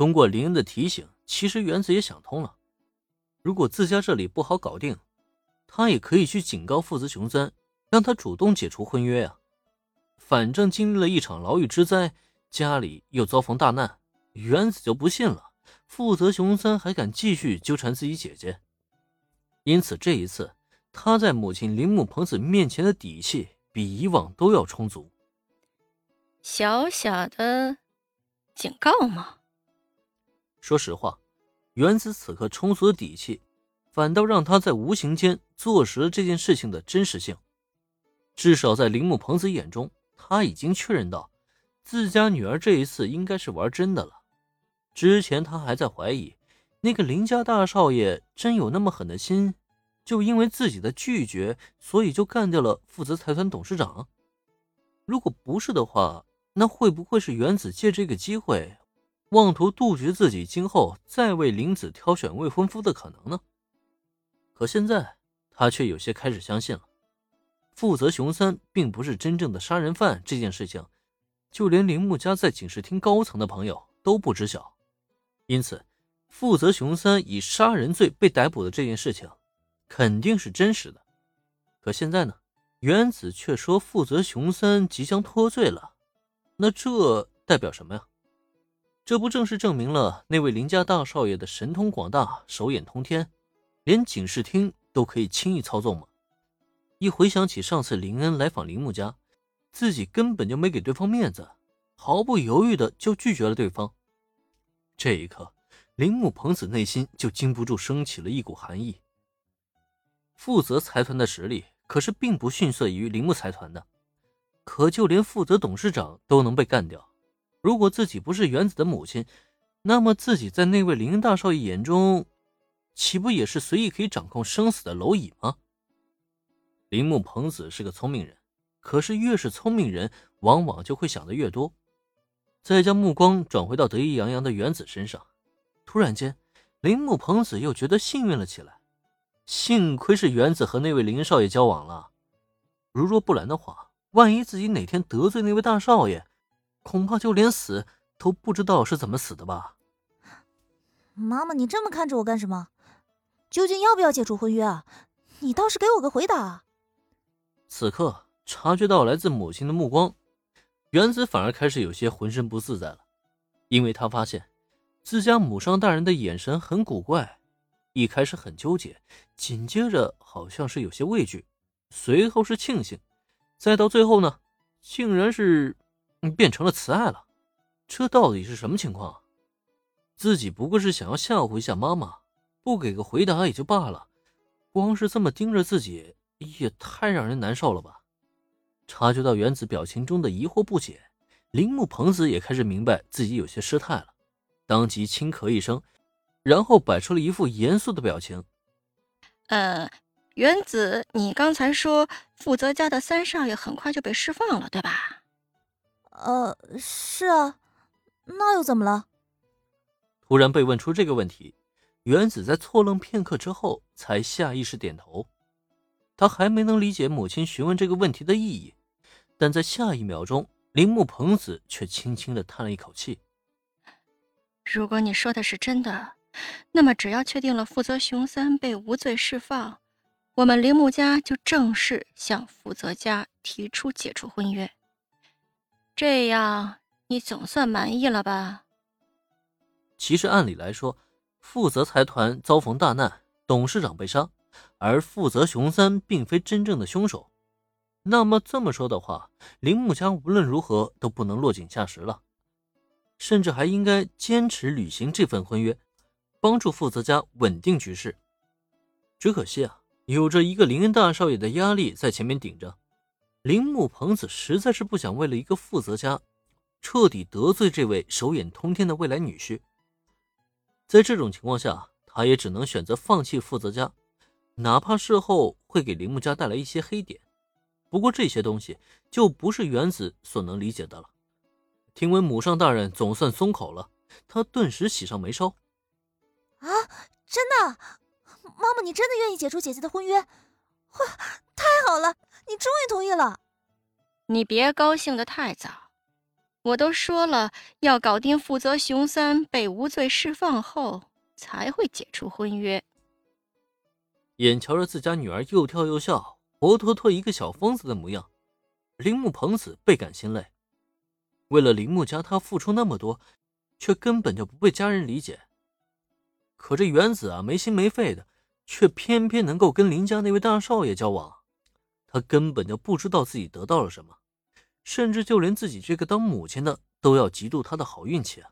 通过林恩的提醒，其实原子也想通了，如果自家这里不好搞定，他也可以去警告父子雄三，让他主动解除婚约啊。反正经历了一场牢狱之灾，家里又遭逢大难，原子就不信了，负泽雄三还敢继续纠缠自己姐姐。因此这一次，他在母亲铃木朋子面前的底气比以往都要充足。小小的警告吗？说实话，原子此刻充足的底气，反倒让他在无形间坐实了这件事情的真实性。至少在铃木朋子眼中。他已经确认到，自家女儿这一次应该是玩真的了。之前他还在怀疑，那个林家大少爷真有那么狠的心，就因为自己的拒绝，所以就干掉了负责财团董事长。如果不是的话，那会不会是原子借这个机会，妄图杜绝自己今后再为林子挑选未婚夫的可能呢？可现在他却有些开始相信了。负责熊三并不是真正的杀人犯这件事情，就连铃木家在警视厅高层的朋友都不知晓。因此，负责熊三以杀人罪被逮捕的这件事情，肯定是真实的。可现在呢，原子却说负责熊三即将脱罪了，那这代表什么呀？这不正是证明了那位林家大少爷的神通广大、手眼通天，连警视厅都可以轻易操纵吗？一回想起上次林恩来访铃木家，自己根本就没给对方面子，毫不犹豫的就拒绝了对方。这一刻，铃木朋子内心就禁不住升起了一股寒意。负责财团的实力可是并不逊色于铃木财团的，可就连负责董事长都能被干掉，如果自己不是原子的母亲，那么自己在那位林大少爷眼中，岂不也是随意可以掌控生死的蝼蚁吗？铃木朋子是个聪明人，可是越是聪明人，往往就会想的越多。再将目光转回到得意洋洋的原子身上，突然间，铃木朋子又觉得幸运了起来。幸亏是原子和那位林少爷交往了，如若不然的话，万一自己哪天得罪那位大少爷，恐怕就连死都不知道是怎么死的吧。妈妈，你这么看着我干什么？究竟要不要解除婚约啊？你倒是给我个回答。此刻察觉到来自母亲的目光，原子反而开始有些浑身不自在了，因为他发现自家母上大人的眼神很古怪，一开始很纠结，紧接着好像是有些畏惧，随后是庆幸，再到最后呢，竟然是你变成了慈爱了。这到底是什么情况？自己不过是想要吓唬一下妈妈，不给个回答也就罢了，光是这么盯着自己。也太让人难受了吧！察觉到原子表情中的疑惑不解，铃木朋子也开始明白自己有些失态了，当即轻咳一声，然后摆出了一副严肃的表情。呃，原子，你刚才说负责家的三少爷很快就被释放了，对吧？呃，是啊，那又怎么了？突然被问出这个问题，原子在错愣片刻之后，才下意识点头。他还没能理解母亲询问这个问题的意义，但在下一秒钟，铃木朋子却轻轻的叹了一口气：“如果你说的是真的，那么只要确定了负责熊三被无罪释放，我们铃木家就正式向负责家提出解除婚约。这样，你总算满意了吧？”其实，按理来说，负责财团遭逢大难，董事长被杀。而负责熊三并非真正的凶手，那么这么说的话，铃木家无论如何都不能落井下石了，甚至还应该坚持履行这份婚约，帮助负责家稳定局势。只可惜啊，有着一个林恩大少爷的压力在前面顶着，铃木朋子实在是不想为了一个负责家，彻底得罪这位手眼通天的未来女婿。在这种情况下，他也只能选择放弃负责家。哪怕事后会给铃木家带来一些黑点，不过这些东西就不是原子所能理解的了。听闻母上大人总算松口了，他顿时喜上眉梢。啊，真的？妈妈，你真的愿意解除姐姐的婚约？哇，太好了！你终于同意了。你别高兴的太早，我都说了，要搞定负责熊三被无罪释放后，才会解除婚约。眼瞧着自家女儿又跳又笑，活脱脱一个小疯子的模样，铃木朋子倍感心累。为了铃木家，他付出那么多，却根本就不被家人理解。可这原子啊，没心没肺的，却偏偏能够跟林家那位大少爷交往，他根本就不知道自己得到了什么。甚至就连自己这个当母亲的都要嫉妒他的好运气啊！